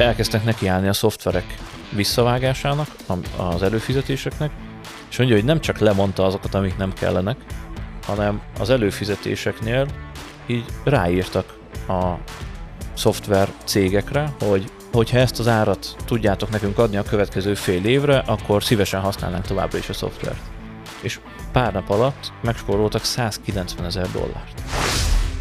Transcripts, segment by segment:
elkezdtek nekiállni a szoftverek visszavágásának, az előfizetéseknek, és mondja, hogy nem csak lemondta azokat, amik nem kellenek, hanem az előfizetéseknél így ráírtak a szoftver cégekre, hogy hogyha ezt az árat tudjátok nekünk adni a következő fél évre, akkor szívesen használnánk továbbra is a szoftvert. És pár nap alatt megspóroltak 190 ezer dollárt.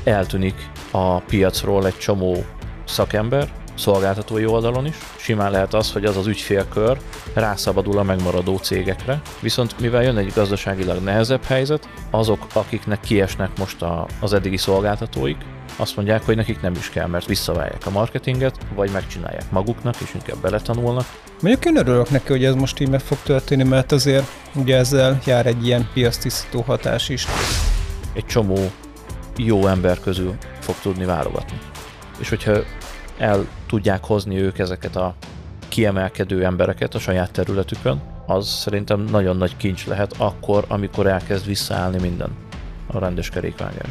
Eltűnik a piacról egy csomó szakember, szolgáltatói oldalon is. Simán lehet az, hogy az az ügyfélkör rászabadul a megmaradó cégekre, viszont mivel jön egy gazdaságilag nehezebb helyzet, azok, akiknek kiesnek most a, az eddigi szolgáltatóik, azt mondják, hogy nekik nem is kell, mert visszaválják a marketinget, vagy megcsinálják maguknak, és inkább beletanulnak. Mondjuk én örülök neki, hogy ez most így meg fog történni, mert azért ugye ezzel jár egy ilyen piasztisztító hatás is. Egy csomó jó ember közül fog tudni válogatni. És hogyha el tudják hozni ők ezeket a kiemelkedő embereket a saját területükön, az szerintem nagyon nagy kincs lehet akkor, amikor elkezd visszaállni minden a rendes kerékvágás.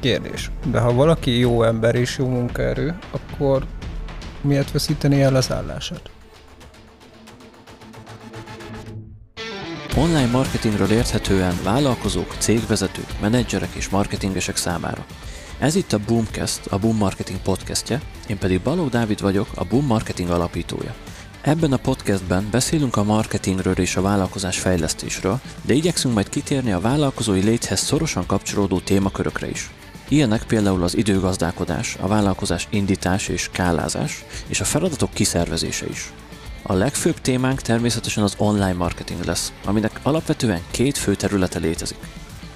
Kérdés. De ha valaki jó ember és jó munkaerő, akkor miért veszíteni el az állását? Online marketingről érthetően vállalkozók, cégvezetők, menedzserek és marketingesek számára. Ez itt a Boomcast, a Boom Marketing podcastje, én pedig Balogh Dávid vagyok, a Boom Marketing alapítója. Ebben a podcastben beszélünk a marketingről és a vállalkozás fejlesztésről, de igyekszünk majd kitérni a vállalkozói léthez szorosan kapcsolódó témakörökre is. Ilyenek például az időgazdálkodás, a vállalkozás indítás és skálázás, és a feladatok kiszervezése is. A legfőbb témánk természetesen az online marketing lesz, aminek alapvetően két fő területe létezik.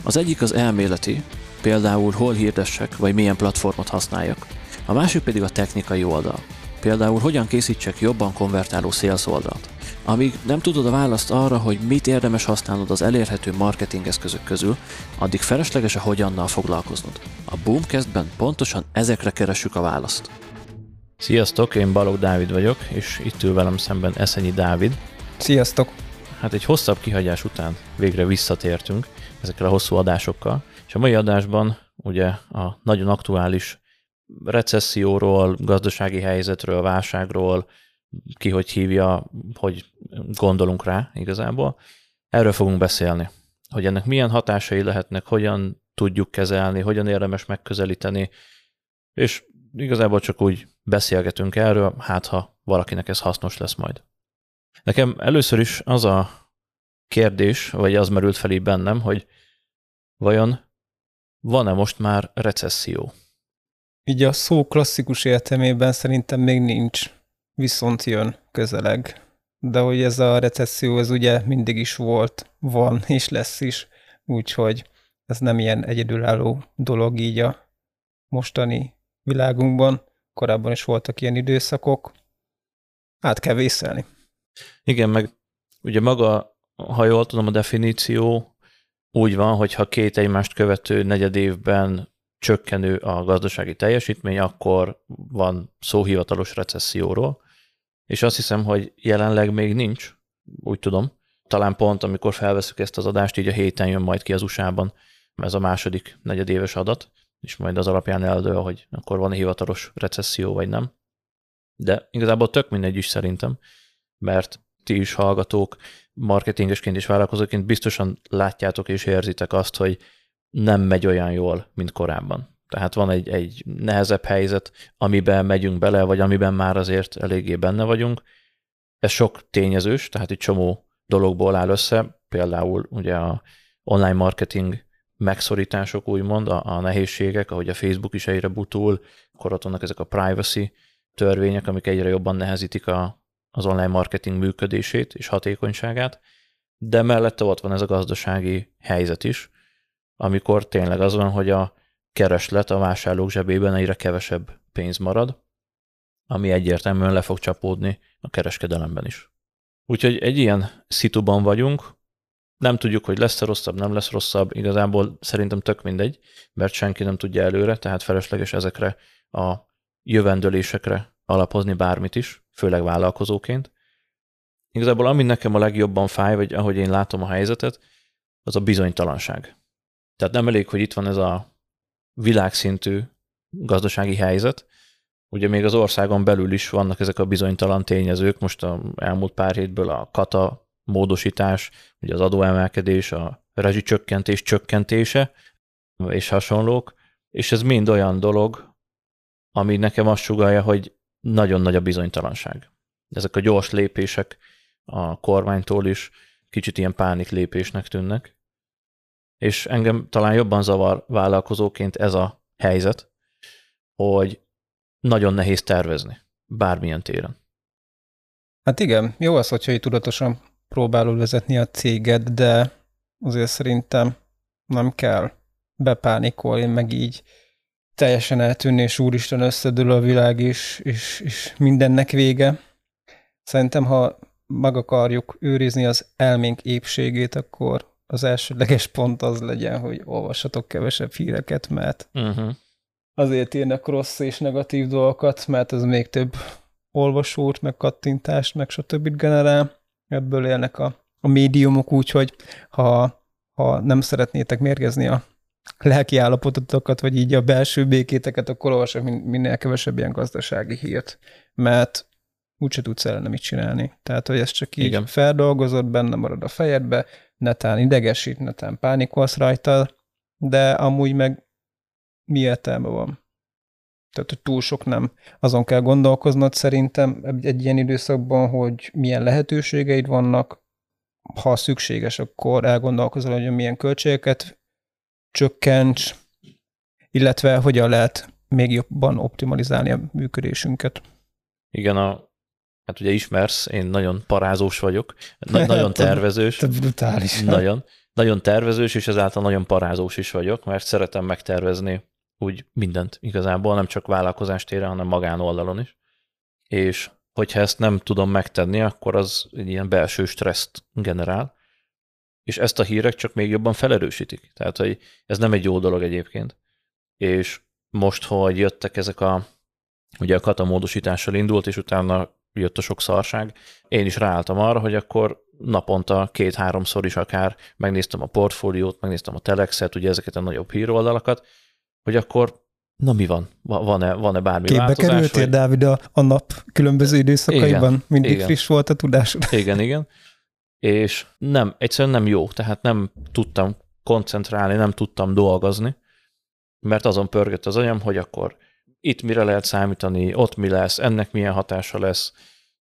Az egyik az elméleti, például hol hirdessek, vagy milyen platformot használjak. A másik pedig a technikai oldal, például hogyan készítsek jobban konvertáló sales oldalt. Amíg nem tudod a választ arra, hogy mit érdemes használnod az elérhető marketing eszközök közül, addig felesleges a hogyannal foglalkoznod. A Boomcastben pontosan ezekre keressük a választ. Sziasztok, én Balogh Dávid vagyok, és itt ül velem szemben Eszenyi Dávid. Sziasztok! Hát egy hosszabb kihagyás után végre visszatértünk ezekkel a hosszú adásokkal, és a mai adásban ugye a nagyon aktuális recesszióról, gazdasági helyzetről, válságról, ki hogy hívja, hogy gondolunk rá igazából. Erről fogunk beszélni, hogy ennek milyen hatásai lehetnek, hogyan tudjuk kezelni, hogyan érdemes megközelíteni, és igazából csak úgy beszélgetünk erről, hát ha valakinek ez hasznos lesz majd. Nekem először is az a kérdés, vagy az merült fel így bennem, hogy vajon van-e most már recesszió? Így a szó klasszikus értelmében szerintem még nincs, viszont jön közeleg. De hogy ez a recesszió, ez ugye mindig is volt, van és lesz is, úgyhogy ez nem ilyen egyedülálló dolog így a mostani világunkban. Korábban is voltak ilyen időszakok. Át kell vészelni. Igen, meg ugye maga, ha jól tudom, a definíció úgy van, hogy ha két egymást követő negyed évben csökkenő a gazdasági teljesítmény, akkor van szó hivatalos recesszióról, és azt hiszem, hogy jelenleg még nincs, úgy tudom. Talán pont, amikor felveszük ezt az adást, így a héten jön majd ki az USA-ban ez a második negyedéves adat, és majd az alapján eldől, hogy akkor van-e hivatalos recesszió, vagy nem. De igazából tök mindegy is szerintem, mert ti is hallgatók, marketingesként és vállalkozóként biztosan látjátok és érzitek azt, hogy nem megy olyan jól, mint korábban. Tehát van egy, egy nehezebb helyzet, amiben megyünk bele, vagy amiben már azért eléggé benne vagyunk. Ez sok tényezős, tehát egy csomó dologból áll össze, például ugye a online marketing megszorítások, úgymond, a, a nehézségek, ahogy a Facebook is egyre butul, akkor ott vannak ezek a privacy törvények, amik egyre jobban nehezítik a, az online marketing működését és hatékonyságát, de mellette ott van ez a gazdasági helyzet is, amikor tényleg az van, hogy a kereslet a vásárlók zsebében egyre kevesebb pénz marad, ami egyértelműen le fog csapódni a kereskedelemben is. Úgyhogy egy ilyen szituban vagyunk, nem tudjuk, hogy lesz-e rosszabb, nem lesz rosszabb, igazából szerintem tök mindegy, mert senki nem tudja előre, tehát felesleges ezekre a jövendőlésekre alapozni bármit is, főleg vállalkozóként. Igazából ami nekem a legjobban fáj, vagy ahogy én látom a helyzetet, az a bizonytalanság. Tehát nem elég, hogy itt van ez a világszintű gazdasági helyzet, Ugye még az országon belül is vannak ezek a bizonytalan tényezők, most a elmúlt pár hétből a kata módosítás, ugye az adóemelkedés, a rezsicsökkentés csökkentése, és hasonlók, és ez mind olyan dolog, ami nekem azt sugalja, hogy nagyon nagy a bizonytalanság. Ezek a gyors lépések a kormánytól is kicsit ilyen pánik lépésnek tűnnek, és engem talán jobban zavar vállalkozóként ez a helyzet, hogy nagyon nehéz tervezni, bármilyen téren. Hát igen, jó az, hogyha tudatosan próbálod vezetni a céged, de azért szerintem nem kell bepánikolni, meg így teljesen eltűnni, és úristen összedől a világ, és, és, és mindennek vége. Szerintem, ha meg akarjuk őrizni az elménk épségét, akkor az elsődleges pont az legyen, hogy olvassatok kevesebb híreket, mert uh-huh. azért írnak rossz és negatív dolgokat, mert ez még több olvasót, meg kattintást, meg stb. generál. Ebből élnek a, a médiumok, úgyhogy ha, ha nem szeretnétek mérgezni a lelki állapototokat, vagy így a belső békéteket, akkor olvasok minél kevesebb ilyen gazdasági hírt, mert úgyse tudsz ellene mit csinálni. Tehát, hogy ezt csak így Igen. feldolgozod, benne marad a fejedbe, netán idegesít, netán pánikolsz rajta, de amúgy meg mi értelme van? Tehát, hogy túl sok nem. Azon kell gondolkoznod szerintem egy, egy ilyen időszakban, hogy milyen lehetőségeid vannak, ha szükséges, akkor elgondolkozol, hogy milyen költségeket csökkents, illetve hogyan lehet még jobban optimalizálni a működésünket. Igen, a, hát ugye ismersz, én nagyon parázós vagyok, na, nagyon tervezős. Te brutális. Nagyon, nagyon tervezős, és ezáltal nagyon parázós is vagyok, mert szeretem megtervezni úgy mindent igazából, nem csak vállalkozás téren, hanem magánoldalon is. És hogyha ezt nem tudom megtenni, akkor az egy ilyen belső stresszt generál, és ezt a hírek csak még jobban felerősítik. Tehát, hogy ez nem egy jó dolog egyébként. És most, hogy jöttek ezek a, ugye a kata módosítással indult, és utána jött a sok szarság, én is ráálltam arra, hogy akkor naponta két-háromszor is akár megnéztem a portfóliót, megnéztem a telexet, ugye ezeket a nagyobb híroldalakat, hogy akkor na mi van? Van-e, van-e bármi Képbe változás? kerültél, vagy... Dávid, a, a nap különböző időszakaiban? Igen, Mindig igen. friss volt a tudásod? Igen, igen és nem, egyszerűen nem jó, tehát nem tudtam koncentrálni, nem tudtam dolgozni, mert azon pörgött az anyam, hogy akkor itt mire lehet számítani, ott mi lesz, ennek milyen hatása lesz,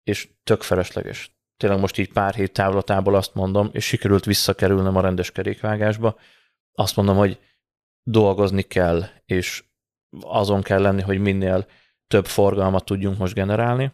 és tök felesleges. Tényleg most így pár hét távlatából azt mondom, és sikerült visszakerülnem a rendes kerékvágásba, azt mondom, hogy dolgozni kell, és azon kell lenni, hogy minél több forgalmat tudjunk most generálni,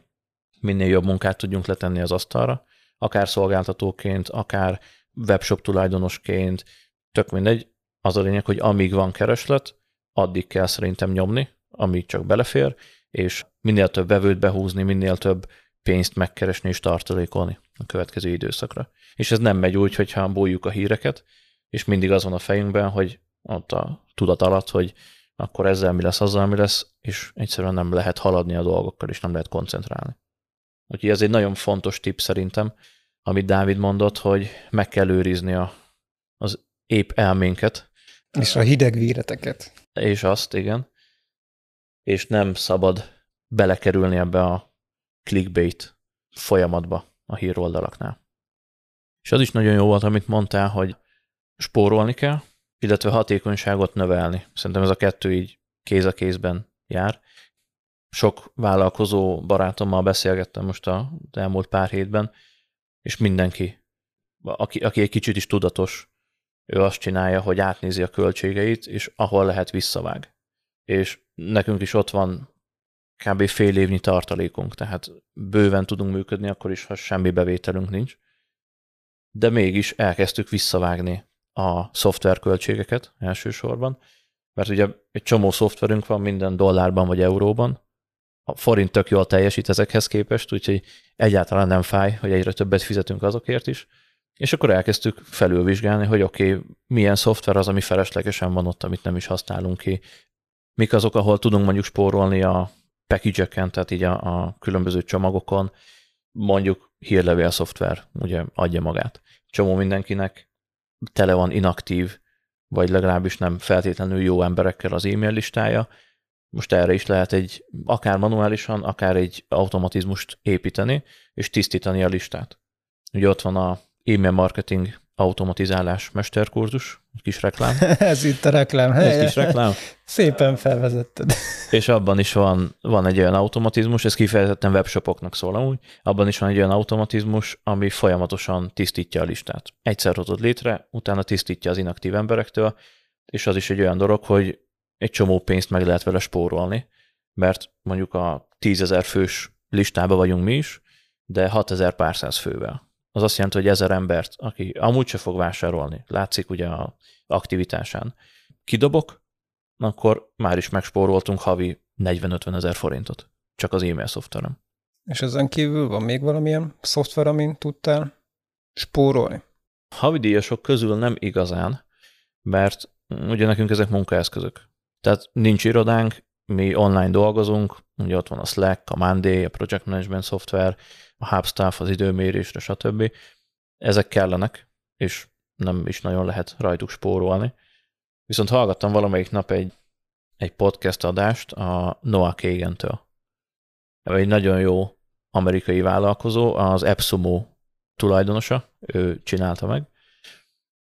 minél jobb munkát tudjunk letenni az asztalra, akár szolgáltatóként, akár webshop tulajdonosként, tök mindegy. Az a lényeg, hogy amíg van kereslet, addig kell szerintem nyomni, amíg csak belefér, és minél több vevőt behúzni, minél több pénzt megkeresni és tartalékolni a következő időszakra. És ez nem megy úgy, hogyha bújjuk a híreket, és mindig az van a fejünkben, hogy ott a tudat alatt, hogy akkor ezzel mi lesz, azzal mi lesz, és egyszerűen nem lehet haladni a dolgokkal, és nem lehet koncentrálni. Úgyhogy ez egy nagyon fontos tipp szerintem, amit Dávid mondott, hogy meg kell őrizni a, az épp elménket. És a hideg víreteket. És azt, igen. És nem szabad belekerülni ebbe a clickbait folyamatba a híroldalaknál. És az is nagyon jó volt, amit mondtál, hogy spórolni kell, illetve hatékonyságot növelni. Szerintem ez a kettő így kéz a kézben jár sok vállalkozó barátommal beszélgettem most az elmúlt pár hétben, és mindenki, aki, aki egy kicsit is tudatos, ő azt csinálja, hogy átnézi a költségeit, és ahol lehet visszavág. És nekünk is ott van kb. fél évnyi tartalékunk, tehát bőven tudunk működni akkor is, ha semmi bevételünk nincs. De mégis elkezdtük visszavágni a szoftverköltségeket elsősorban, mert ugye egy csomó szoftverünk van minden dollárban vagy euróban, a forint tök jól teljesít ezekhez képest, úgyhogy egyáltalán nem fáj, hogy egyre többet fizetünk azokért is. És akkor elkezdtük felülvizsgálni, hogy oké, okay, milyen szoftver az, ami feleslegesen van ott, amit nem is használunk ki. Mik azok, ahol tudunk mondjuk spórolni a package tehát így a, a különböző csomagokon, mondjuk hírlevél szoftver, ugye adja magát. Csomó mindenkinek tele van inaktív, vagy legalábbis nem feltétlenül jó emberekkel az e-mail listája, most erre is lehet egy, akár manuálisan, akár egy automatizmust építeni, és tisztítani a listát. Ugye ott van a e-mail marketing automatizálás mesterkurzus, egy kis reklám. Ez itt a reklám helye. kis reklám. Szépen felvezetted. És abban is van, van egy olyan automatizmus, ez kifejezetten webshopoknak szól amúgy, abban is van egy olyan automatizmus, ami folyamatosan tisztítja a listát. Egyszer hozod létre, utána tisztítja az inaktív emberektől, és az is egy olyan dolog, hogy egy csomó pénzt meg lehet vele spórolni, mert mondjuk a tízezer fős listába vagyunk mi is, de 6000 pár száz fővel. Az azt jelenti, hogy ezer embert, aki amúgy se fog vásárolni, látszik ugye a aktivitásán, kidobok, akkor már is megspóroltunk havi 40-50 ezer forintot. Csak az e-mail szoftverem. És ezen kívül van még valamilyen szoftver, amin tudtál spórolni? Havidíjasok közül nem igazán, mert ugye nekünk ezek munkaeszközök. Tehát nincs irodánk, mi online dolgozunk, ugye ott van a Slack, a Monday, a Project Management szoftver, a Hubstaff az időmérésre, stb. Ezek kellenek, és nem is nagyon lehet rajtuk spórolni. Viszont hallgattam valamelyik nap egy, egy podcast adást a Noah Kagan-től. Egy nagyon jó amerikai vállalkozó, az AppSumo tulajdonosa, ő csinálta meg,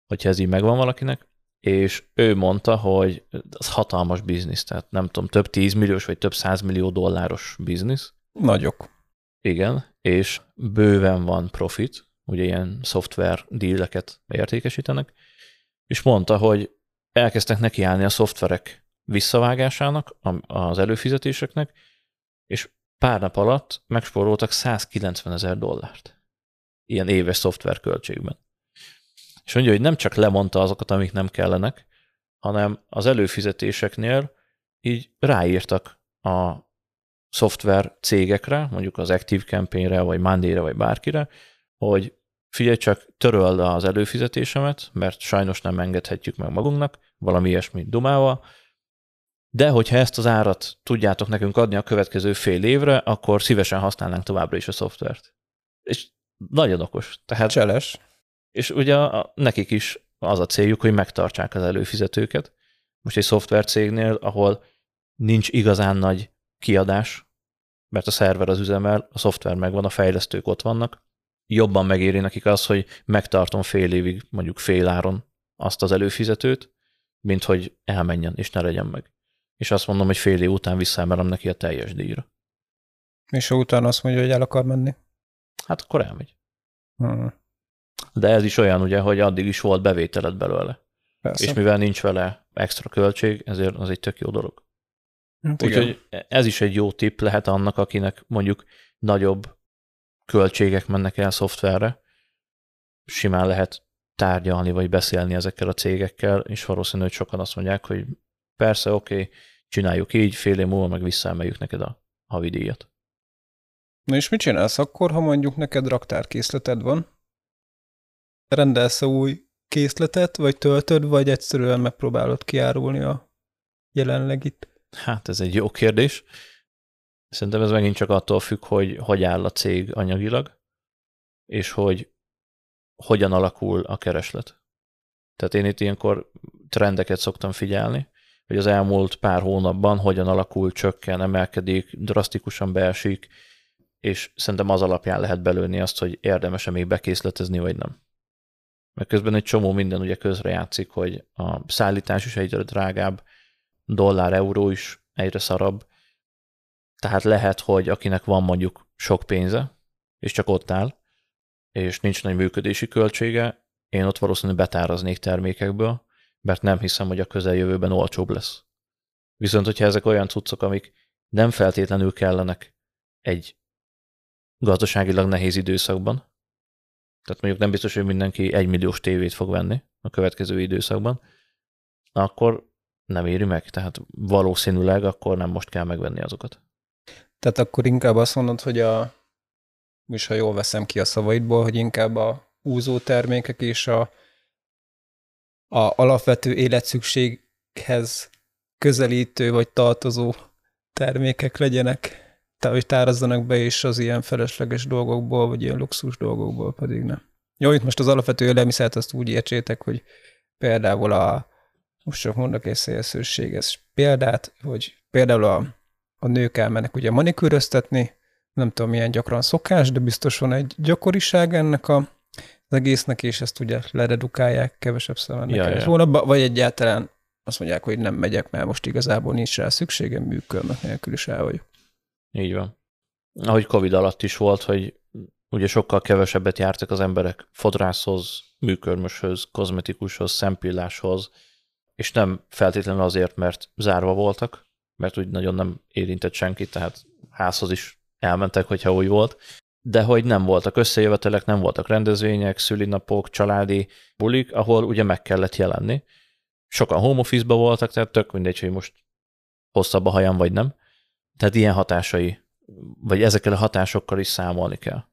hogyha ez így megvan valakinek, és ő mondta, hogy az hatalmas biznisz, tehát nem tudom, több tízmilliós vagy több százmillió dolláros biznisz. Nagyok. Igen, és bőven van profit, ugye ilyen szoftver díleket értékesítenek, és mondta, hogy elkezdtek nekiállni a szoftverek visszavágásának, az előfizetéseknek, és pár nap alatt megspóroltak 190 ezer dollárt. Ilyen éves szoftverköltségben. És mondja, hogy nem csak lemondta azokat, amik nem kellenek, hanem az előfizetéseknél így ráírtak a szoftver cégekre, mondjuk az Active Campaign-re, vagy Monday-re, vagy bárkire, hogy figyelj csak, töröld az előfizetésemet, mert sajnos nem engedhetjük meg magunknak, valami ilyesmit dumálva, de hogyha ezt az árat tudjátok nekünk adni a következő fél évre, akkor szívesen használnánk továbbra is a szoftvert. És nagyon okos. Tehát, Cseles. És ugye a, nekik is az a céljuk, hogy megtartsák az előfizetőket. Most egy szoftvercégnél, ahol nincs igazán nagy kiadás, mert a szerver az üzemel, a szoftver megvan, a fejlesztők ott vannak, jobban megéri nekik az, hogy megtartom fél évig, mondjuk fél áron azt az előfizetőt, mint hogy elmenjen és ne legyen meg. És azt mondom, hogy fél év után visszaemelem neki a teljes díjra. És ha utána azt mondja, hogy el akar menni. Hát akkor elmegy. Hmm. De ez is olyan ugye, hogy addig is volt bevételed belőle. Persze. És mivel nincs vele extra költség, ezért az egy tök jó dolog. Hát. Úgyhogy ez is egy jó tipp lehet annak, akinek mondjuk nagyobb költségek mennek el szoftverre. Simán lehet tárgyalni, vagy beszélni ezekkel a cégekkel, és valószínű, hogy sokan azt mondják, hogy persze, oké, okay, csináljuk így, fél év múlva meg visszaemeljük neked a havidíjat. Na és mit csinálsz akkor, ha mondjuk neked raktárkészleted van? Rendelsz új készletet, vagy töltöd, vagy egyszerűen megpróbálod kiárulni a jelenlegit? Hát ez egy jó kérdés. Szerintem ez megint csak attól függ, hogy hogy áll a cég anyagilag, és hogy hogyan alakul a kereslet. Tehát én itt ilyenkor trendeket szoktam figyelni, hogy az elmúlt pár hónapban hogyan alakul, csökken, emelkedik, drasztikusan beesik, és szerintem az alapján lehet belőni azt, hogy érdemes-e még bekészletezni, vagy nem. Mert közben egy csomó minden ugye közre játszik, hogy a szállítás is egyre drágább, dollár, euró is egyre szarabb. Tehát lehet, hogy akinek van mondjuk sok pénze, és csak ott áll, és nincs nagy működési költsége, én ott valószínűleg betáraznék termékekből, mert nem hiszem, hogy a közeljövőben olcsóbb lesz. Viszont, hogyha ezek olyan cuccok, amik nem feltétlenül kellenek egy gazdaságilag nehéz időszakban, tehát mondjuk nem biztos, hogy mindenki egy milliós tévét fog venni a következő időszakban, akkor nem éri meg, tehát valószínűleg akkor nem most kell megvenni azokat. Tehát akkor inkább azt mondod, hogy a, és ha jól veszem ki a szavaidból, hogy inkább a úzó termékek és a, a alapvető életszükséghez közelítő vagy tartozó termékek legyenek, hogy tárazzanak be, és az ilyen felesleges dolgokból, vagy ilyen luxus dolgokból pedig nem. Jó, itt most az alapvető élelmiszert azt úgy értsétek, hogy például a, most csak mondok egy szélszőséges példát, hogy például a, a nők elmennek ugye manikűröztetni, nem tudom milyen gyakran szokás, de biztos van egy gyakoriság ennek a, az egésznek, és ezt ugye leredukálják, kevesebb szemben Ja, ja, hónapban, vagy egyáltalán azt mondják, hogy nem megyek, mert most igazából nincs rá szükségem, működnek nélkül is el vagyok. Így van. Ahogy Covid alatt is volt, hogy ugye sokkal kevesebbet jártak az emberek fodrászhoz, műkörmöshöz, kozmetikushoz, szempilláshoz, és nem feltétlenül azért, mert zárva voltak, mert úgy nagyon nem érintett senkit, tehát házhoz is elmentek, hogyha úgy volt, de hogy nem voltak összejövetelek, nem voltak rendezvények, szülinapok, családi bulik, ahol ugye meg kellett jelenni. Sokan home office voltak, tehát tök mindegy, hogy most hosszabb a hajam, vagy nem. Tehát ilyen hatásai, vagy ezekkel a hatásokkal is számolni kell.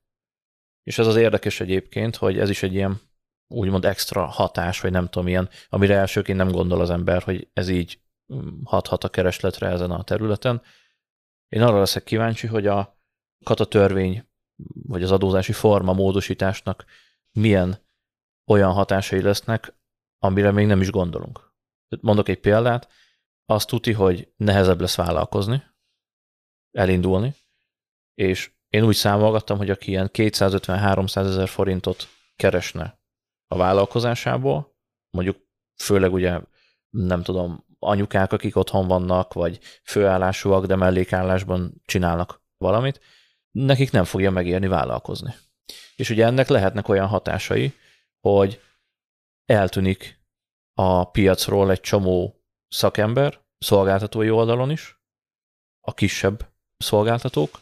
És ez az érdekes egyébként, hogy ez is egy ilyen úgymond extra hatás, vagy nem tudom, ilyen, amire elsőként nem gondol az ember, hogy ez így mm, hathat a keresletre ezen a területen. Én arra leszek kíváncsi, hogy a kata törvény, vagy az adózási forma módosításnak milyen olyan hatásai lesznek, amire még nem is gondolunk. Mondok egy példát, azt tuti, hogy nehezebb lesz vállalkozni, elindulni, és én úgy számolgattam, hogy aki ilyen 250-300 ezer forintot keresne a vállalkozásából, mondjuk főleg ugye nem tudom, anyukák, akik otthon vannak, vagy főállásúak, de mellékállásban csinálnak valamit, nekik nem fogja megérni vállalkozni. És ugye ennek lehetnek olyan hatásai, hogy eltűnik a piacról egy csomó szakember, szolgáltatói oldalon is, a kisebb szolgáltatók,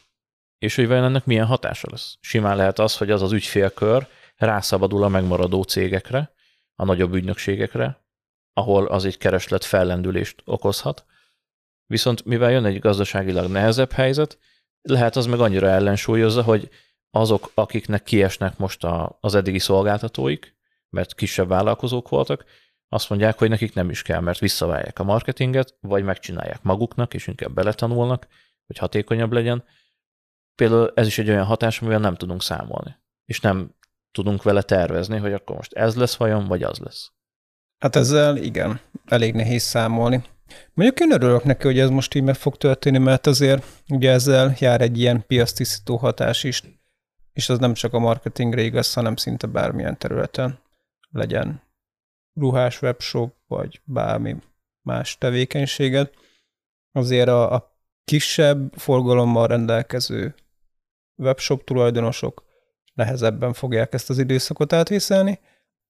és hogy vajon ennek milyen hatása lesz. Simán lehet az, hogy az az ügyfélkör rászabadul a megmaradó cégekre, a nagyobb ügynökségekre, ahol az egy kereslet fellendülést okozhat. Viszont mivel jön egy gazdaságilag nehezebb helyzet, lehet az meg annyira ellensúlyozza, hogy azok, akiknek kiesnek most a, az eddigi szolgáltatóik, mert kisebb vállalkozók voltak, azt mondják, hogy nekik nem is kell, mert visszaválják a marketinget, vagy megcsinálják maguknak, és inkább beletanulnak, hogy hatékonyabb legyen. Például ez is egy olyan hatás, amivel nem tudunk számolni, és nem tudunk vele tervezni, hogy akkor most ez lesz vajon, vagy az lesz. Hát ezzel igen, elég nehéz számolni. Mondjuk én örülök neki, hogy ez most így meg fog történni, mert azért ugye ezzel jár egy ilyen piasztisztító hatás is, és az nem csak a marketingre igaz, hanem szinte bármilyen területen legyen ruhás webshop, vagy bármi más tevékenységed. Azért a, a kisebb forgalommal rendelkező webshop tulajdonosok nehezebben fogják ezt az időszakot átvészelni,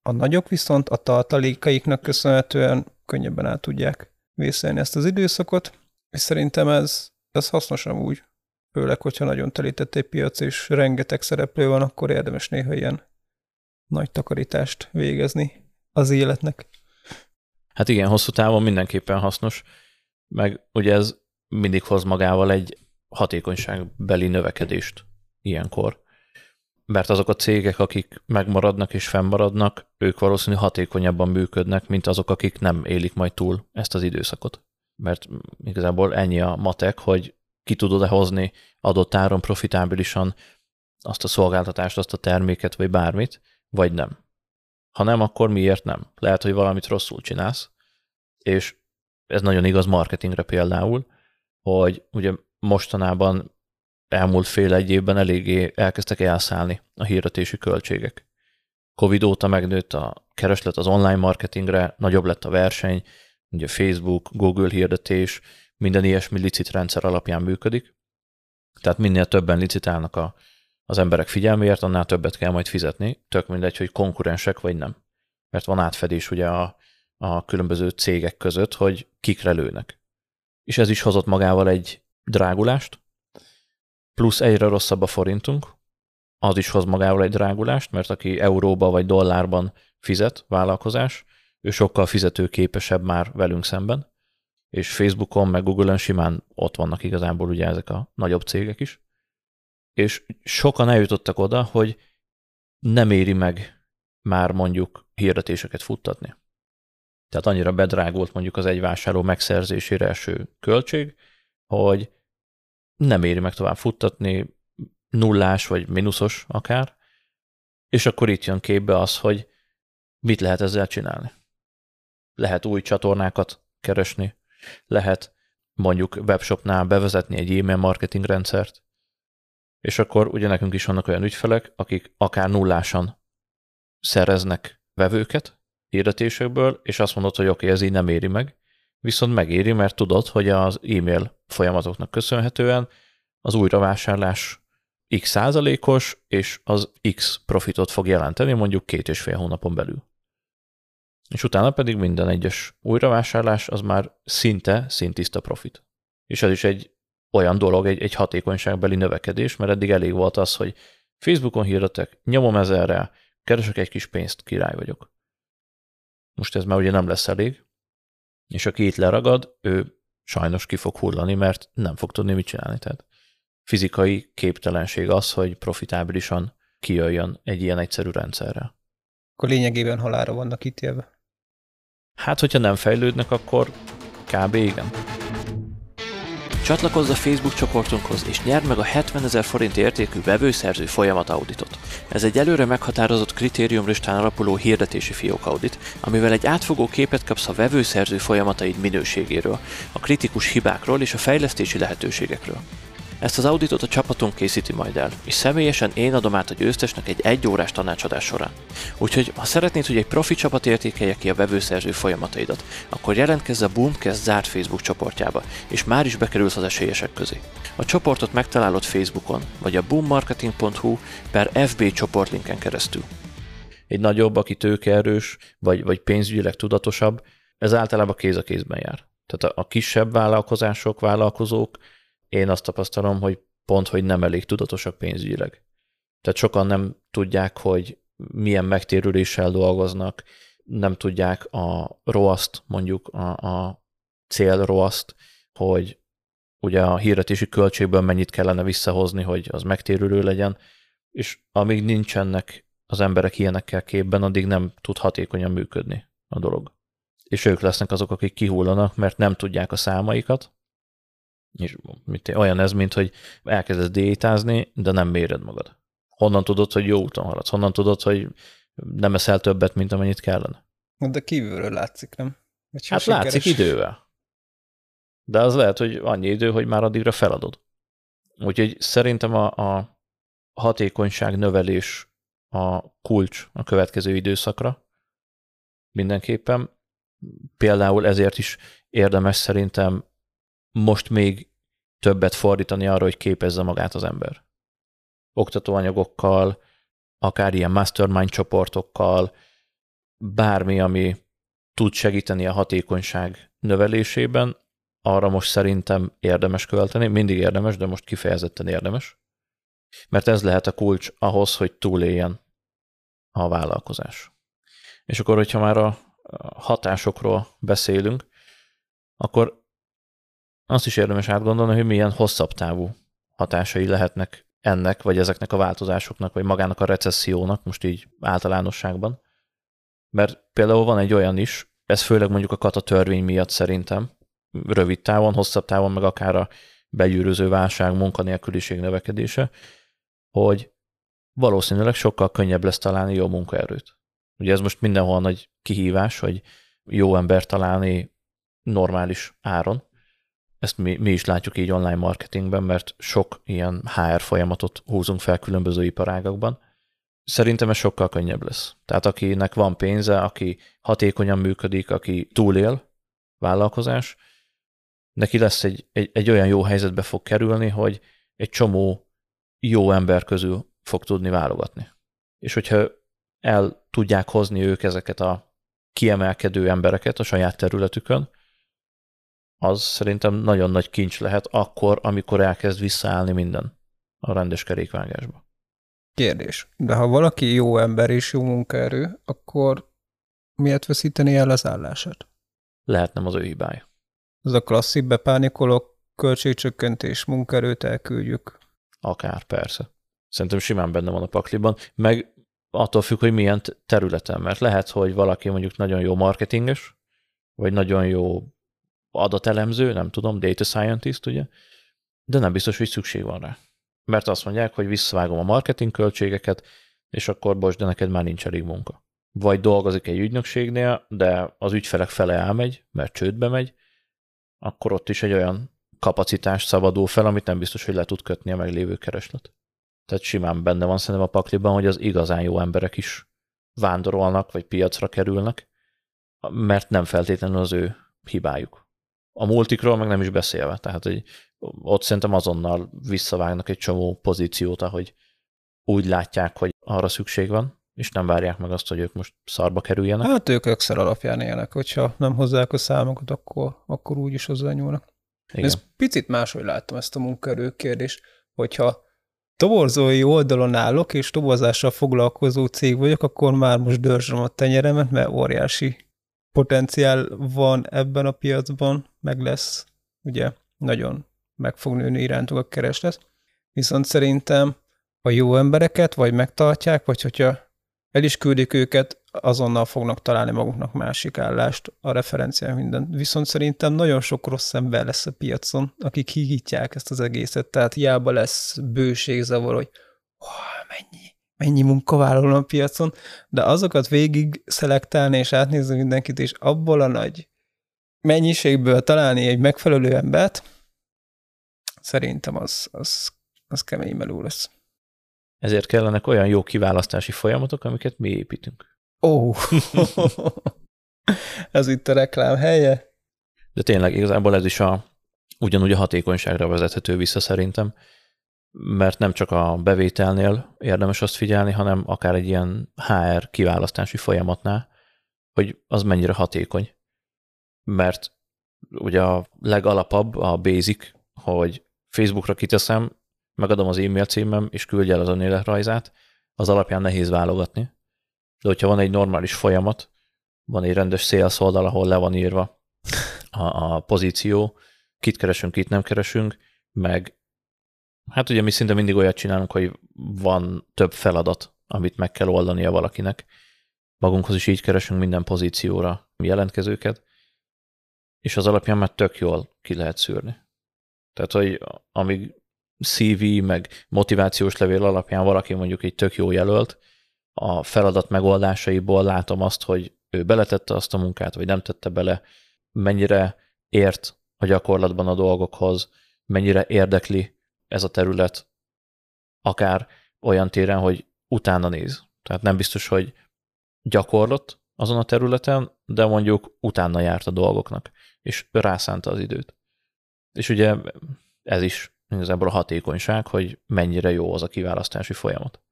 a nagyok viszont a tartalékaiknak köszönhetően könnyebben át tudják vészelni ezt az időszakot, és szerintem ez, ez hasznos amúgy. Főleg, hogyha nagyon telített egy piac, és rengeteg szereplő van, akkor érdemes néha ilyen nagy takarítást végezni az életnek. Hát igen, hosszú távon mindenképpen hasznos, meg ugye ez mindig hoz magával egy hatékonyságbeli növekedést ilyenkor. Mert azok a cégek, akik megmaradnak és fennmaradnak, ők valószínűleg hatékonyabban működnek, mint azok, akik nem élik majd túl ezt az időszakot. Mert igazából ennyi a matek, hogy ki tudod-e hozni adott áron profitábilisan azt a szolgáltatást, azt a terméket, vagy bármit, vagy nem. Ha nem, akkor miért nem? Lehet, hogy valamit rosszul csinálsz, és ez nagyon igaz marketingre például, hogy ugye mostanában elmúlt fél egy évben eléggé elkezdtek elszállni a hirdetési költségek. Covid óta megnőtt a kereslet az online marketingre, nagyobb lett a verseny, ugye Facebook, Google hirdetés, minden ilyesmi licit rendszer alapján működik. Tehát minél többen licitálnak a, az emberek figyelméért, annál többet kell majd fizetni, tök mindegy, hogy konkurensek vagy nem. Mert van átfedés ugye a, a különböző cégek között, hogy kikre lőnek. És ez is hozott magával egy drágulást, plusz egyre rosszabb a forintunk, az is hoz magával egy drágulást, mert aki euróba vagy dollárban fizet vállalkozás, ő sokkal fizetőképesebb már velünk szemben, és Facebookon, meg Google-on simán ott vannak igazából ugye ezek a nagyobb cégek is, és sokan eljutottak oda, hogy nem éri meg már mondjuk hirdetéseket futtatni. Tehát annyira bedrágult mondjuk az egy vásárló megszerzésére eső költség, hogy nem éri meg tovább futtatni, nullás vagy mínuszos akár, és akkor itt jön képbe az, hogy mit lehet ezzel csinálni. Lehet új csatornákat keresni, lehet mondjuk webshopnál bevezetni egy e-mail marketing rendszert, és akkor ugye nekünk is vannak olyan ügyfelek, akik akár nullásan szereznek vevőket hirdetésekből, és azt mondod, hogy oké, okay, ez így nem éri meg, viszont megéri, mert tudod, hogy az e-mail folyamatoknak köszönhetően az újravásárlás x százalékos, és az x profitot fog jelenteni mondjuk két és fél hónapon belül. És utána pedig minden egyes újravásárlás az már szinte szintiszta profit. És ez is egy olyan dolog, egy, egy hatékonyságbeli növekedés, mert eddig elég volt az, hogy Facebookon hirdetek, nyomom ezerre, keresek egy kis pénzt, király vagyok. Most ez már ugye nem lesz elég, és aki itt leragad, ő sajnos ki fog hullani, mert nem fog tudni mit csinálni. Tehát fizikai képtelenség az, hogy profitábilisan kijöjjön egy ilyen egyszerű rendszerrel. Akkor lényegében halára vannak ítélve. Hát, hogyha nem fejlődnek, akkor kb. igen. Csatlakozz a Facebook csoportunkhoz, és nyerd meg a 70 ezer forint értékű vevőszerző folyamat auditot. Ez egy előre meghatározott kritériumlistán alapuló hirdetési fiók audit, amivel egy átfogó képet kapsz a vevőszerző folyamataid minőségéről, a kritikus hibákról és a fejlesztési lehetőségekről. Ezt az auditot a csapatunk készíti majd el, és személyesen én adom át a győztesnek egy egyórás tanácsadás során. Úgyhogy, ha szeretnéd, hogy egy profi csapat értékelje ki a vevőszerző folyamataidat, akkor jelentkezz a Boomcast zárt Facebook csoportjába, és már is bekerülsz az esélyesek közé. A csoportot megtalálod Facebookon, vagy a boommarketing.hu per FB csoportlinken keresztül. Egy nagyobb, aki tőkeerős, vagy, vagy pénzügyileg tudatosabb, ez általában kéz a kézben jár. Tehát a, a kisebb vállalkozások, vállalkozók én azt tapasztalom, hogy pont, hogy nem elég tudatosak pénzügyileg. Tehát sokan nem tudják, hogy milyen megtérüléssel dolgoznak, nem tudják a roaszt, mondjuk a, a cél roaszt, hogy ugye a hirdetési költségből mennyit kellene visszahozni, hogy az megtérülő legyen, és amíg nincsenek az emberek ilyenekkel képben, addig nem tud hatékonyan működni a dolog. És ők lesznek azok, akik kihullanak, mert nem tudják a számaikat, és mit, olyan ez, mint hogy elkezdesz diétázni, de nem méred magad. Honnan tudod, hogy jó úton haladsz? Honnan tudod, hogy nem eszel többet, mint amennyit kellene? De kívülről látszik, nem? Vagy hát sikeres. látszik idővel. De az lehet, hogy annyi idő, hogy már addigra feladod. Úgyhogy szerintem a, a hatékonyság növelés a kulcs a következő időszakra. Mindenképpen. Például ezért is érdemes szerintem most még többet fordítani arra, hogy képezze magát az ember. Oktatóanyagokkal, akár ilyen mastermind csoportokkal, bármi, ami tud segíteni a hatékonyság növelésében, arra most szerintem érdemes költeni, mindig érdemes, de most kifejezetten érdemes, mert ez lehet a kulcs ahhoz, hogy túléljen a vállalkozás. És akkor, hogyha már a hatásokról beszélünk, akkor azt is érdemes átgondolni, hogy milyen hosszabb távú hatásai lehetnek ennek, vagy ezeknek a változásoknak, vagy magának a recessziónak, most így általánosságban. Mert például van egy olyan is, ez főleg mondjuk a kata törvény miatt szerintem, rövid távon, hosszabb távon, meg akár a begyűröző válság, munkanélküliség növekedése, hogy valószínűleg sokkal könnyebb lesz találni jó munkaerőt. Ugye ez most mindenhol nagy kihívás, hogy jó ember találni normális áron, ezt mi, mi is látjuk így online marketingben, mert sok ilyen HR folyamatot húzunk fel különböző iparágakban. Szerintem ez sokkal könnyebb lesz. Tehát akinek van pénze, aki hatékonyan működik, aki túlél vállalkozás, neki lesz egy, egy, egy olyan jó helyzetbe fog kerülni, hogy egy csomó jó ember közül fog tudni válogatni. És hogyha el tudják hozni ők ezeket a kiemelkedő embereket a saját területükön, az szerintem nagyon nagy kincs lehet akkor, amikor elkezd visszaállni minden a rendes kerékvágásba. Kérdés. De ha valaki jó ember és jó munkaerő, akkor miért veszíteni el az állását? Lehet nem az ő hibája. Ez a klasszik bepánikolok, költségcsökkentés, munkaerőt elküldjük. Akár, persze. Szerintem simán benne van a pakliban, meg attól függ, hogy milyen területen, mert lehet, hogy valaki mondjuk nagyon jó marketinges, vagy nagyon jó adatelemző, nem tudom, data scientist, ugye, de nem biztos, hogy szükség van rá. Mert azt mondják, hogy visszavágom a marketing költségeket, és akkor bocs, de neked már nincs elég munka. Vagy dolgozik egy ügynökségnél, de az ügyfelek fele elmegy, mert csődbe megy, akkor ott is egy olyan kapacitás szabadul fel, amit nem biztos, hogy le tud kötni a meglévő kereslet. Tehát simán benne van szerintem a pakliban, hogy az igazán jó emberek is vándorolnak, vagy piacra kerülnek, mert nem feltétlenül az ő hibájuk. A multikról meg nem is beszélve, tehát hogy ott szerintem azonnal visszavágnak egy csomó pozíciót, ahogy úgy látják, hogy arra szükség van, és nem várják meg azt, hogy ők most szarba kerüljenek. Hát ők ökszer alapján élnek, hogyha nem hozzák a számokat, akkor, akkor úgy is hozzányúlnak. Igen. Ez picit máshogy láttam ezt a munkaerő kérdést, hogyha toborzói oldalon állok, és toborzással foglalkozó cég vagyok, akkor már most dörzsöm a tenyeremet, mert óriási potenciál van ebben a piacban, meg lesz, ugye, nagyon meg fog nőni irántuk a kereslet. Viszont szerintem a jó embereket vagy megtartják, vagy hogyha el is küldik őket, azonnal fognak találni maguknak másik állást, a referenciák minden. Viszont szerintem nagyon sok rossz ember lesz a piacon, akik hígítják ezt az egészet, tehát hiába lesz bőségzavar, hogy oh, mennyi, mennyi munkavállaló a piacon, de azokat végig szelektálni és átnézni mindenkit, és abból a nagy mennyiségből találni egy megfelelő embert, szerintem az, az, az kemény meló lesz. Ezért kellenek olyan jó kiválasztási folyamatok, amiket mi építünk. Ó, oh. ez itt a reklám helye. De tényleg igazából ez is a, ugyanúgy a hatékonyságra vezethető vissza szerintem, mert nem csak a bevételnél érdemes azt figyelni, hanem akár egy ilyen HR kiválasztási folyamatnál, hogy az mennyire hatékony. Mert ugye a legalapabb, a basic, hogy Facebookra kiteszem, megadom az e-mail címem, és küldj el az önéletrajzát, az alapján nehéz válogatni. De hogyha van egy normális folyamat, van egy rendes sales oldal, ahol le van írva a, a pozíció, kit keresünk, kit nem keresünk, meg hát ugye mi szinte mindig olyat csinálunk, hogy van több feladat, amit meg kell oldania valakinek. Magunkhoz is így keresünk minden pozícióra jelentkezőket, és az alapján már tök jól ki lehet szűrni. Tehát, hogy amíg CV, meg motivációs levél alapján valaki mondjuk egy tök jó jelölt, a feladat megoldásaiból látom azt, hogy ő beletette azt a munkát, vagy nem tette bele, mennyire ért a gyakorlatban a dolgokhoz, mennyire érdekli ez a terület, akár olyan téren, hogy utána néz. Tehát nem biztos, hogy gyakorlott azon a területen, de mondjuk utána járt a dolgoknak, és rászánta az időt. És ugye ez is igazából a hatékonyság, hogy mennyire jó az a kiválasztási folyamat.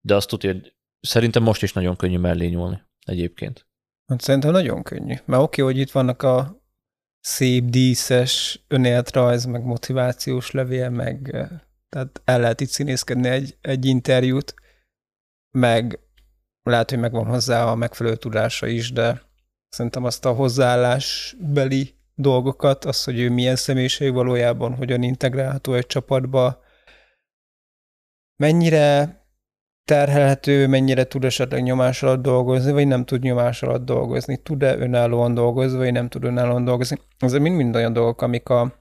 De azt tudja, hogy szerintem most is nagyon könnyű mellé nyúlni egyébként. Hát szerintem nagyon könnyű. Mert oké, okay, hogy itt vannak a szép, díszes önéletrajz, meg motivációs levél, meg eh, tehát el lehet itt színészkedni egy, egy interjút, meg lehet, hogy megvan hozzá a megfelelő tudása is, de szerintem azt a hozzáállásbeli dolgokat, az, hogy ő milyen személyiség valójában, hogyan integrálható egy csapatba, mennyire terhelhető, mennyire tud esetleg nyomás alatt dolgozni, vagy nem tud nyomás alatt dolgozni, tud-e önállóan dolgozni, vagy nem tud önállóan dolgozni. Ezek mind-mind olyan dolgok, amik a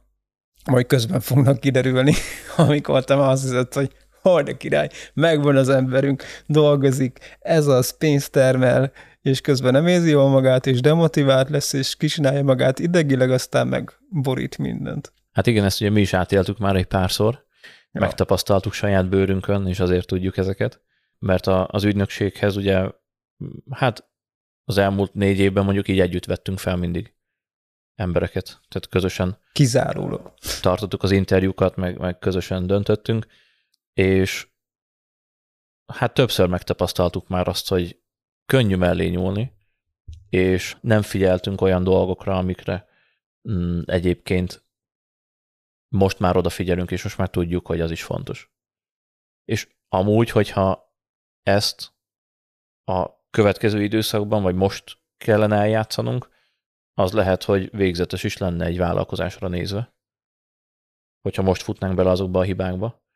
majd közben fognak kiderülni, amikor te azt hiszed, hogy hol de király, megvan az emberünk, dolgozik, ez az, pénzt termel, és közben nem érzi jól magát, és demotivált lesz, és kisinálja magát idegileg, aztán meg borít mindent. Hát igen, ezt ugye mi is átéltük már egy párszor, ja. megtapasztaltuk saját bőrünkön, és azért tudjuk ezeket, mert a, az ügynökséghez ugye, hát az elmúlt négy évben mondjuk így együtt vettünk fel mindig embereket, tehát közösen kizárólag tartottuk az interjúkat, meg, meg közösen döntöttünk, és hát többször megtapasztaltuk már azt, hogy könnyű mellé nyúlni, és nem figyeltünk olyan dolgokra, amikre mm, egyébként most már odafigyelünk, és most már tudjuk, hogy az is fontos. És amúgy, hogyha ezt a következő időszakban, vagy most kellene eljátszanunk, az lehet, hogy végzetes is lenne egy vállalkozásra nézve, hogyha most futnánk bele azokba a hibákba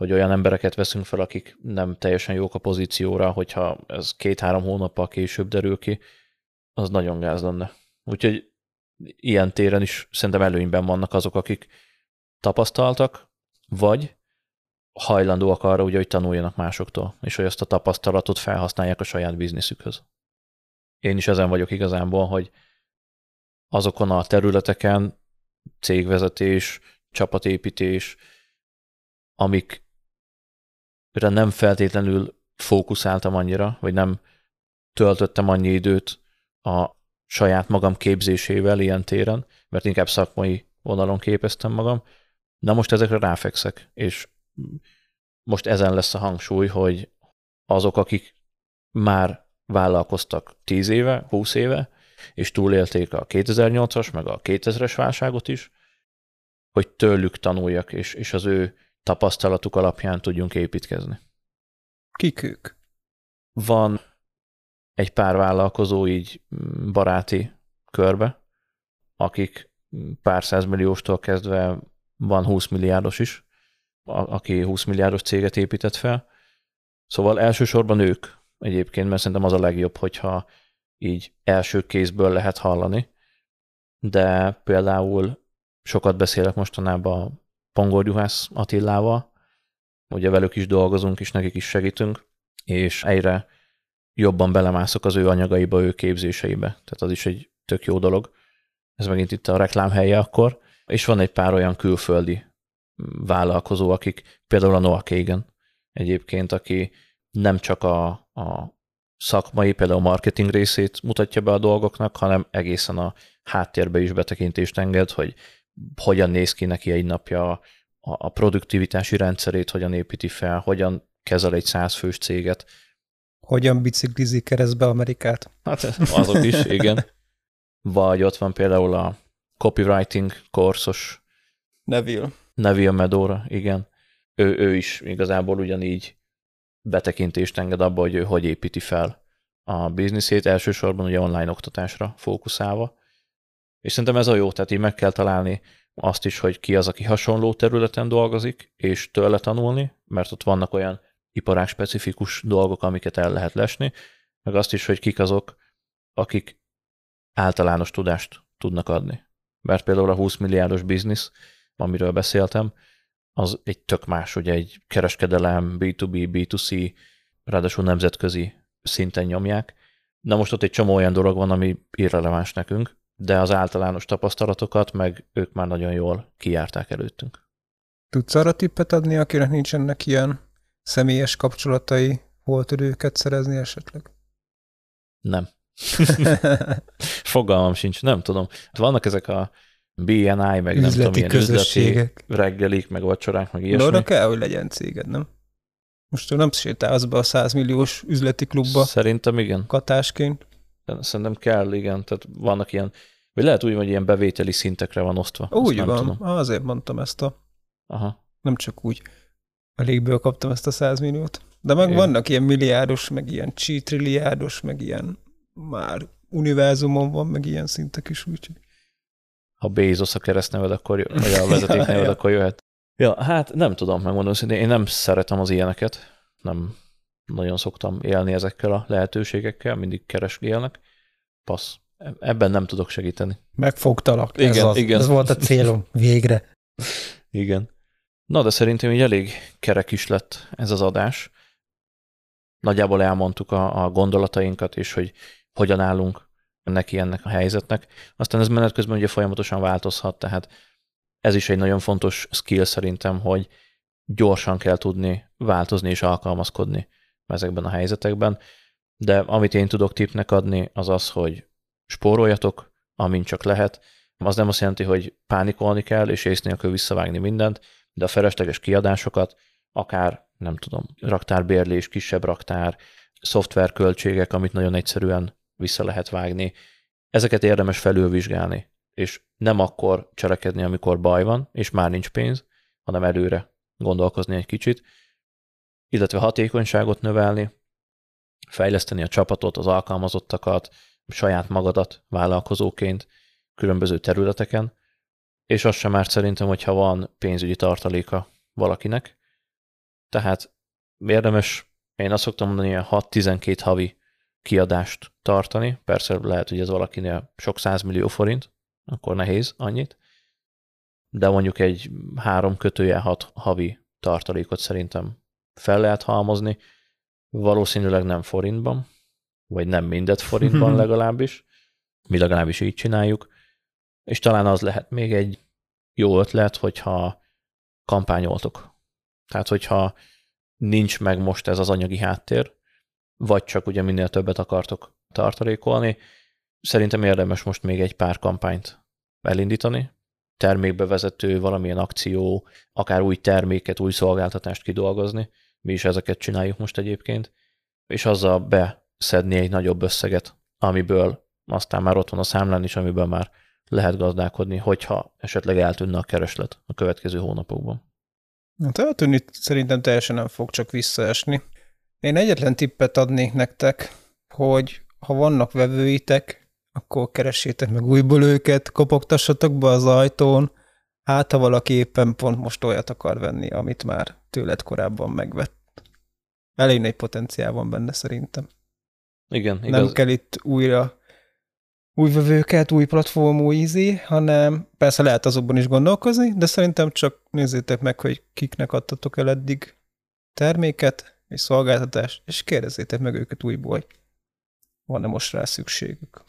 hogy olyan embereket veszünk fel, akik nem teljesen jók a pozícióra, hogyha ez két-három hónappal később derül ki, az nagyon gáz lenne. Úgyhogy ilyen téren is szerintem előnyben vannak azok, akik tapasztaltak, vagy hajlandóak arra, ugye, hogy tanuljanak másoktól, és hogy azt a tapasztalatot felhasználják a saját bizniszükhöz. Én is ezen vagyok igazából, hogy azokon a területeken cégvezetés, csapatépítés, amikre nem feltétlenül fókuszáltam annyira, vagy nem töltöttem annyi időt a saját magam képzésével ilyen téren, mert inkább szakmai vonalon képeztem magam. Na most ezekre ráfekszek, és most ezen lesz a hangsúly, hogy azok, akik már vállalkoztak 10 éve, 20 éve, és túlélték a 2008-as, meg a 2000-es válságot is, hogy tőlük tanuljak, és, és az ő tapasztalatuk alapján tudjunk építkezni. Kik ők? Van egy pár vállalkozó így baráti körbe, akik pár százmillióstól kezdve van 20 milliárdos is, aki 20 milliárdos céget épített fel. Szóval elsősorban ők egyébként, mert szerintem az a legjobb, hogyha így első kézből lehet hallani. De például sokat beszélek mostanában Pongor Juhász Attillával, ugye velük is dolgozunk, és nekik is segítünk, és egyre jobban belemászok az ő anyagaiba, ő képzéseibe. Tehát az is egy tök jó dolog. Ez megint itt a reklám helye akkor. És van egy pár olyan külföldi vállalkozó, akik például a Noah Kagan egyébként, aki nem csak a, a szakmai, például a marketing részét mutatja be a dolgoknak, hanem egészen a háttérbe is betekintést enged, hogy hogyan néz ki neki egy napja, a, a produktivitási rendszerét hogyan építi fel, hogyan kezel egy százfős céget. Hogyan biciklizik keresztbe Amerikát? Hát azok is, igen. Vagy ott van például a copywriting korszos Neville. Neville Medora, igen. Ő, ő is igazából ugyanígy betekintést enged abba, hogy ő hogy építi fel a bizniszét, elsősorban ugye online oktatásra fókuszálva. És szerintem ez a jó, tehát így meg kell találni azt is, hogy ki az, aki hasonló területen dolgozik, és tőle tanulni, mert ott vannak olyan iparág specifikus dolgok, amiket el lehet lesni, meg azt is, hogy kik azok, akik általános tudást tudnak adni. Mert például a 20 milliárdos biznisz, amiről beszéltem, az egy tök más, ugye egy kereskedelem, B2B, B2C, ráadásul nemzetközi szinten nyomják. Na most ott egy csomó olyan dolog van, ami irreleváns nekünk, de az általános tapasztalatokat meg ők már nagyon jól kijárták előttünk. Tudsz arra tippet adni, akinek nincsenek ilyen személyes kapcsolatai, hol tud őket szerezni esetleg? Nem. Fogalmam sincs, nem tudom. Vannak ezek a BNI, meg üzleti nem tudom, ilyen közösségek. üzleti reggelik, meg vacsorák, meg De ilyesmi. oda kell, hogy legyen céged, nem? Most nem sétálsz be a 100 milliós üzleti klubba Szerintem igen. katásként. Szerintem kell, igen. Tehát vannak ilyen, vagy lehet úgy, hogy ilyen bevételi szintekre van osztva. Azt Úgy nem van, Tudom. azért mondtam ezt a, Aha. nem csak úgy a légből kaptam ezt a 100 milliót. De meg Igen. vannak ilyen milliárdos, meg ilyen csítrilliárdos, meg ilyen már univerzumon van, meg ilyen szintek is, úgyhogy. Ha Bezos a keresztneved, akkor jö, vagy a vezetékneved, Ja. akkor jöhet. Ja, hát nem tudom, megmondom szintén, én nem szeretem az ilyeneket, nem nagyon szoktam élni ezekkel a lehetőségekkel, mindig keresgélnek. Passz. Ebben nem tudok segíteni. Megfogtalak. ez, Igen, az, igen. ez volt a célom. Végre. Igen. Na, de szerintem így elég kerek is lett ez az adás. Nagyjából elmondtuk a, a gondolatainkat, és hogy hogyan állunk neki ennek a helyzetnek. Aztán ez menet közben ugye folyamatosan változhat, tehát ez is egy nagyon fontos skill szerintem, hogy gyorsan kell tudni változni és alkalmazkodni ezekben a helyzetekben. De amit én tudok tipnek adni, az az, hogy spóroljatok, amint csak lehet. Az nem azt jelenti, hogy pánikolni kell, és ész nélkül visszavágni mindent, de a felesleges kiadásokat, akár, nem tudom, raktárbérlés, kisebb raktár, szoftverköltségek, amit nagyon egyszerűen vissza lehet vágni, ezeket érdemes felülvizsgálni, és nem akkor cselekedni, amikor baj van, és már nincs pénz, hanem előre gondolkozni egy kicsit, illetve hatékonyságot növelni, fejleszteni a csapatot, az alkalmazottakat, saját magadat vállalkozóként különböző területeken, és az sem már szerintem, hogyha van pénzügyi tartaléka valakinek. Tehát érdemes, én azt szoktam mondani, ilyen 6-12 havi kiadást tartani. Persze lehet, hogy ez valakinél sok millió forint, akkor nehéz annyit, de mondjuk egy három kötője hat havi tartalékot szerintem fel lehet halmozni, valószínűleg nem forintban, vagy nem mindet forintban legalábbis, mi legalábbis így csináljuk, és talán az lehet még egy jó ötlet, hogyha kampányoltok. Tehát, hogyha nincs meg most ez az anyagi háttér, vagy csak ugye minél többet akartok tartalékolni, szerintem érdemes most még egy pár kampányt elindítani, termékbevezető, valamilyen akció, akár új terméket, új szolgáltatást kidolgozni. Mi is ezeket csináljuk most egyébként, és azzal beszedni egy nagyobb összeget, amiből aztán már ott van a számlán is, amiből már lehet gazdálkodni, hogyha esetleg eltűnne a kereslet a következő hónapokban. Hát eltűnni szerintem teljesen nem fog csak visszaesni. Én egyetlen tippet adnék nektek, hogy ha vannak vevőitek, akkor keressétek meg újból őket, kopogtassatok be az ajtón, hát ha valaki éppen pont most olyat akar venni, amit már tőled korábban megvett. Elég nagy potenciál van benne szerintem. Igen, igaz. Nem kell itt újra új vevőket, új platform, új ízi, hanem persze lehet azokban is gondolkozni, de szerintem csak nézzétek meg, hogy kiknek adtatok el eddig terméket, és szolgáltatást, és kérdezzétek meg őket újból, van-e most rá szükségük.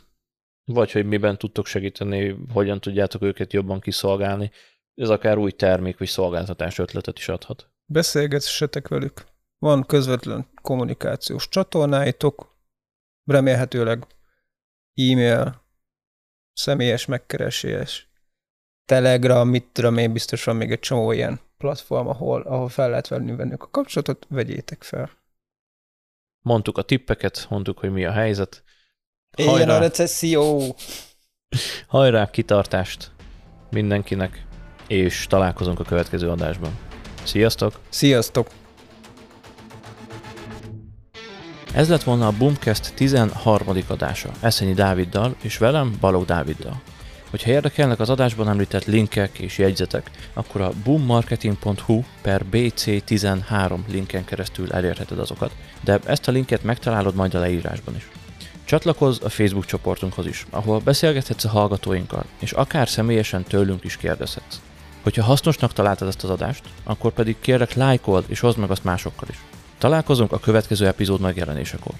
Vagy hogy miben tudtok segíteni, hogyan tudjátok őket jobban kiszolgálni. Ez akár új termék vagy szolgáltatás ötletet is adhat. Beszélgessetek velük. Van közvetlen kommunikációs csatornáitok, remélhetőleg e-mail, személyes megkeresés, Telegram, mit tudom én, biztos van még egy csomó ilyen platform, ahol, ahol fel lehet venni bennük a kapcsolatot, vegyétek fel. Mondtuk a tippeket, mondtuk, hogy mi a helyzet. Éljen Hajrá! a recesszió! Hajrá, kitartást mindenkinek, és találkozunk a következő adásban. Sziasztok! Sziasztok! Ez lett volna a Boomcast 13. adása, Eszenyi Dáviddal és velem Balogh Dáviddal. Hogyha érdekelnek az adásban említett linkek és jegyzetek, akkor a boommarketing.hu per BC13 linken keresztül elérheted azokat, de ezt a linket megtalálod majd a leírásban is. Csatlakozz a Facebook csoportunkhoz is, ahol beszélgethetsz a hallgatóinkkal, és akár személyesen tőlünk is kérdezhetsz. Hogyha hasznosnak találtad ezt az adást, akkor pedig kérlek lájkold és hozd meg azt másokkal is. Találkozunk a következő epizód megjelenésekor.